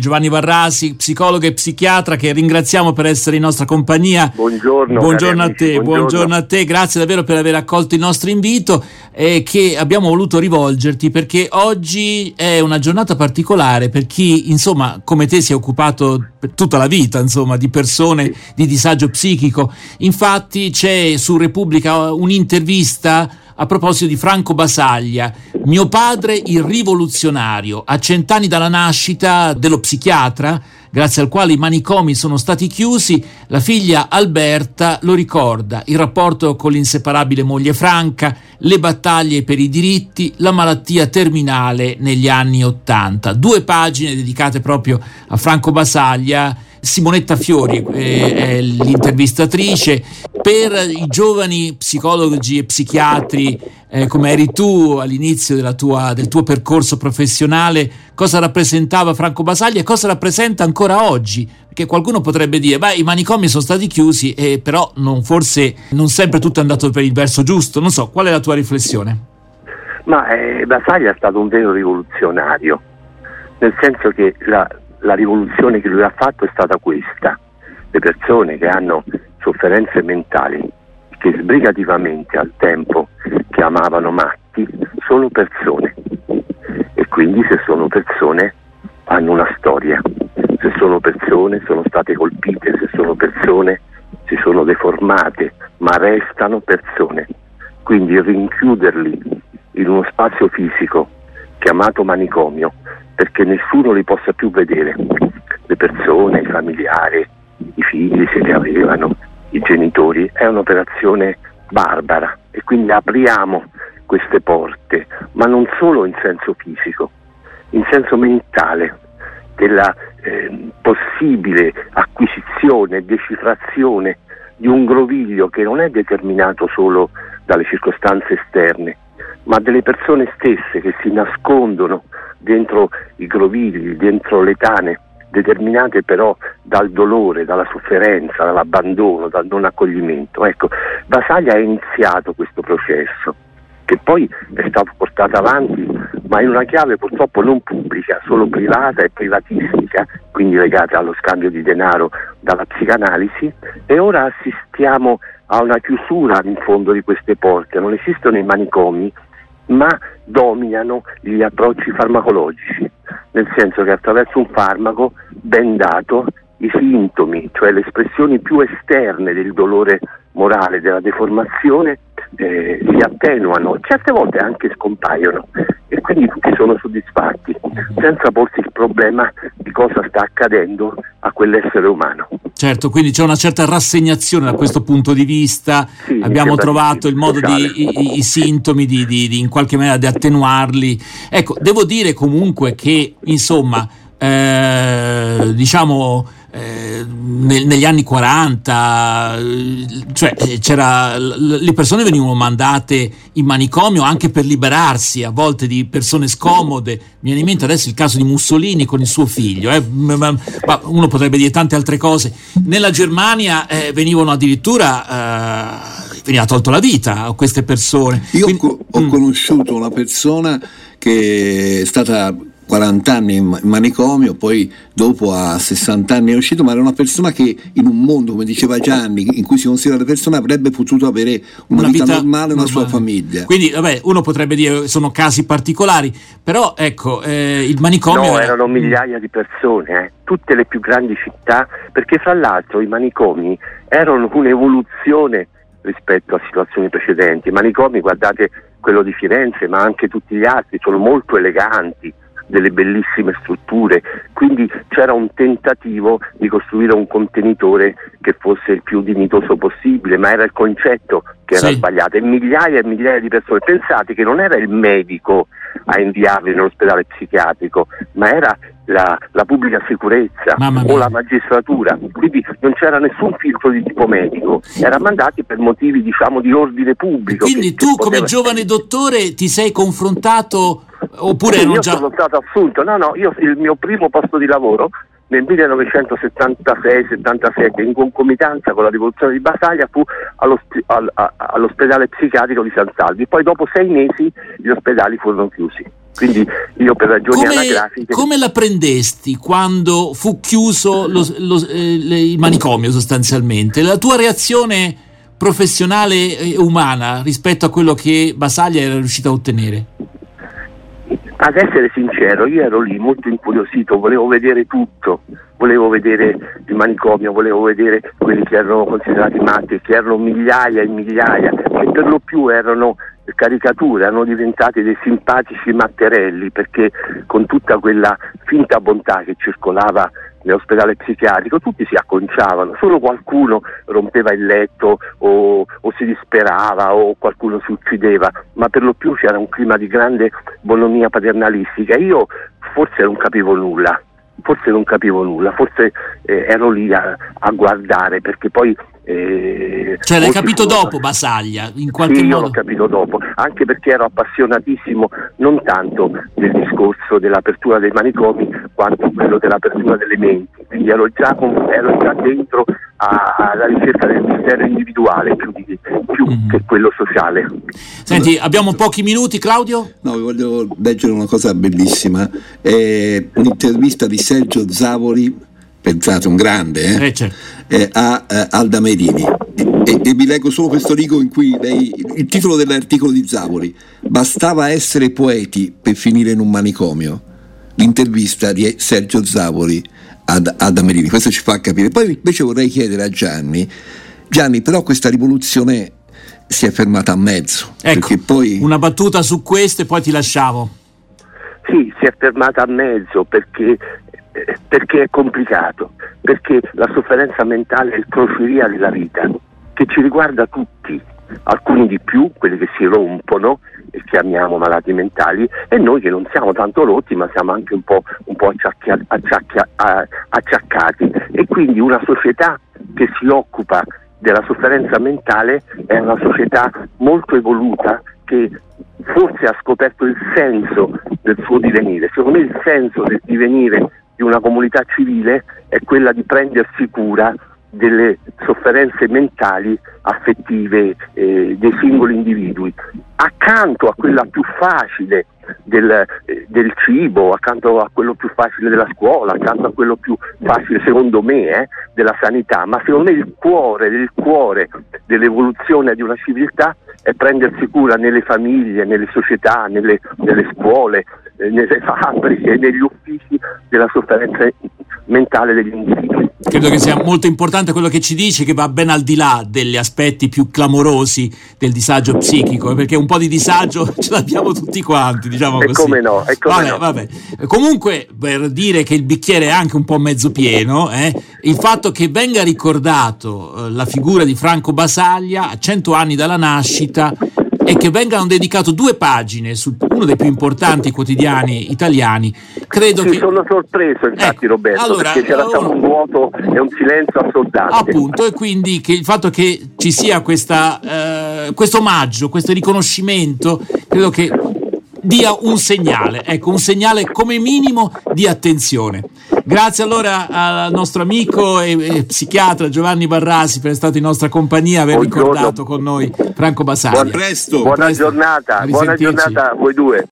Giovanni Varrasi, psicologo e psichiatra che ringraziamo per essere in nostra compagnia. Buongiorno. Buongiorno a te, buongiorno. buongiorno a te, grazie davvero per aver accolto il nostro invito e che abbiamo voluto rivolgerti perché oggi è una giornata particolare per chi, insomma, come te si è occupato per tutta la vita, insomma, di persone di disagio psichico. Infatti c'è su Repubblica un'intervista a proposito di Franco Basaglia, mio padre il rivoluzionario, a cent'anni dalla nascita dello psichiatra, grazie al quale i manicomi sono stati chiusi, la figlia Alberta lo ricorda, il rapporto con l'inseparabile moglie Franca, le battaglie per i diritti, la malattia terminale negli anni Ottanta. Due pagine dedicate proprio a Franco Basaglia. Simonetta Fiori eh, è l'intervistatrice per i giovani psicologi e psichiatri eh, come eri tu all'inizio tua, del tuo percorso professionale, cosa rappresentava Franco Basaglia e cosa rappresenta ancora oggi? Perché qualcuno potrebbe dire, beh, i manicomi sono stati chiusi, eh, però non, forse non sempre tutto è andato per il verso giusto. Non so, qual è la tua riflessione? Ma eh, Basaglia è stato un vero rivoluzionario, nel senso che la, la rivoluzione che lui ha fatto è stata questa. Le persone che hanno sofferenze mentali, che sbrigativamente al tempo chiamavano matti, sono persone. E quindi se sono persone hanno una storia. Se sono persone sono state colpite, se sono persone si sono deformate, ma restano persone. Quindi rinchiuderli in uno spazio fisico chiamato manicomio perché nessuno li possa più vedere. Le persone, i familiari, i figli se li avevano, i genitori, è un'operazione barbara e quindi apriamo queste porte, ma non solo in senso fisico, in senso mentale, della eh, possibile acquisizione e decifrazione di un groviglio che non è determinato solo dalle circostanze esterne, ma delle persone stesse che si nascondono dentro i grovigli, dentro le tane, determinate però dal dolore, dalla sofferenza, dall'abbandono, dal non accoglimento. Ecco, Basaglia ha iniziato questo processo che poi è stato portato avanti, ma in una chiave purtroppo non pubblica, solo privata e privatistica, quindi legata allo scambio di denaro dalla psicanalisi, e ora assistiamo a una chiusura in fondo di queste porte, non esistono i manicomi, ma dominano gli approcci farmacologici, nel senso che attraverso un farmaco ben dato i sintomi, cioè le espressioni più esterne del dolore morale, della deformazione, eh, si attenuano, certe volte anche scompaiono e quindi tutti sono soddisfatti, senza porsi il problema di cosa sta accadendo a quell'essere umano. Certo, quindi c'è una certa rassegnazione da questo punto di vista, sì, abbiamo trovato il modo sociale. di i, i sintomi di, di, di, in qualche maniera di attenuarli. Ecco, devo dire comunque che insomma, eh, diciamo nel, negli anni 40, cioè c'era, le persone venivano mandate in manicomio anche per liberarsi a volte di persone scomode. Mi viene in mente adesso il caso di Mussolini con il suo figlio, eh, ma uno potrebbe dire tante altre cose. Nella Germania eh, venivano addirittura eh, veniva tolto la vita a queste persone. Io Quindi, ho, ho mm. conosciuto una persona che è stata 40 anni in manicomio, poi dopo a 60 anni è uscito, ma era una persona che in un mondo, come diceva Gianni, in cui si considera le persone, avrebbe potuto avere una, una vita, vita, normale e una sua famiglia. Quindi, vabbè, uno potrebbe dire che sono casi particolari, però ecco, eh, il manicomio... No, erano migliaia di persone, eh, tutte le più grandi città, perché fra l'altro i manicomi erano un'evoluzione rispetto a situazioni precedenti. I manicomi, guardate quello di Firenze, ma anche tutti gli altri, sono molto eleganti, delle bellissime strutture, quindi c'era un tentativo di costruire un contenitore che fosse il più dignitoso possibile, ma era il concetto che era sì. sbagliato. E migliaia e migliaia di persone, pensate che non era il medico a inviarli nell'ospedale psichiatrico, ma era la, la, pubblica sicurezza o la magistratura, quindi non c'era nessun filtro di tipo medico, erano mandati per motivi diciamo di ordine pubblico. Quindi che, tu che come giovane dottore ti sei confrontato Oppure io già... sono stato assunto, no, no, io il mio primo posto di lavoro nel 1976-77 in concomitanza con la rivoluzione di Basaglia fu all'ospedale psichiatrico di San Salvi, poi dopo sei mesi gli ospedali furono chiusi. Quindi io per ragioni come, anagrafiche... Come la prendesti quando fu chiuso lo, lo, eh, il manicomio sostanzialmente? La tua reazione professionale e umana rispetto a quello che Basaglia era riuscito a ottenere? Ad essere sincero, io ero lì molto incuriosito, volevo vedere tutto, volevo vedere il manicomio, volevo vedere quelli che erano considerati matti, che erano migliaia e migliaia, che per lo più erano caricature, erano diventati dei simpatici matterelli perché con tutta quella finta bontà che circolava nell'ospedale psichiatrico tutti si acconciavano, solo qualcuno rompeva il letto o, o, si disperava o qualcuno si uccideva, ma per lo più c'era un clima di grande bonomia paternalistica. Io forse non capivo nulla, forse non capivo nulla, forse eh, ero lì a, a, guardare perché poi... Eh, cioè l'hai capito sono... dopo Basaglia, in qualche sì, modo? io l'ho capito dopo, anche perché ero appassionatissimo non tanto del discorso dell'apertura dei manicomi quanto quello dell'apertura delle menti, quindi ero già, ero già dentro alla ricerca del mistero individuale più, di, più mm-hmm. che quello sociale. Senti, abbiamo pochi minuti, Claudio? No, vi voglio leggere una cosa bellissima, è un'intervista di Sergio Zavoli, pensate, un grande, eh? Eh, certo. eh, a eh, Alda Merini. E, e, vi leggo solo questo rigo in cui lei, il titolo dell'articolo di Zavoli, bastava essere poeti per finire in un manicomio. L'intervista di Sergio Zavoli ad, ad Amerini, questo ci fa capire. Poi invece vorrei chiedere a Gianni, Gianni però questa rivoluzione si è fermata a mezzo. Ecco, poi... una battuta su questo e poi ti lasciamo. Sì, si è fermata a mezzo perché, perché è complicato, perché la sofferenza mentale è il crociria della vita, che ci riguarda tutti, alcuni di più, quelli che si rompono, chiamiamo malati mentali, e noi che non siamo tanto rotti ma siamo anche un po', un po acciacchia, acciacchia, acciaccati. E quindi una società che si occupa della sofferenza mentale è una società molto evoluta che forse ha scoperto il senso del suo divenire. Secondo me il senso del divenire di una comunità civile è quella di prendersi cura delle sofferenze mentali, affettive eh, dei singoli individui, accanto a quella più facile del, del, cibo, accanto a quello più facile della scuola, accanto a quello più facile secondo me eh, della sanità, ma secondo me il cuore, il cuore dell'evoluzione di una civiltà è prendersi cura nelle famiglie, nelle società, nelle, nelle scuole, eh, nelle fabbriche, negli uffici della sofferenza mentale degli individui. Credo che sia molto importante quello che ci dice, che va ben al di là degli aspetti più clamorosi del disagio psichico, perché un po' di disagio ce l'abbiamo tutti quanti, diciamo così. E come no, e come vabbè, no. Vabbè. Comunque, per dire che il bicchiere è anche un po' mezzo pieno, eh, il fatto che venga ricordato eh, la figura di Franco Basaglia a cento anni dalla nascita e che vengano dedicate due pagine su uno dei più importanti quotidiani italiani. Credo sì, che... sono sorpreso infatti eh, Roberto, allora, perché c'era stato un vuoto e un silenzio assordante. Appunto, e quindi che il fatto che ci sia questa, eh, questo omaggio, questo riconoscimento, credo che dia un segnale, ecco, un segnale come minimo di attenzione. Grazie allora al nostro amico e, e psichiatra Giovanni Barrasi per essere stato in nostra compagnia, aver Buongiorno. ricordato con noi Franco Basaglia. Buon presto. Buona presto. giornata, buona giornata a voi due.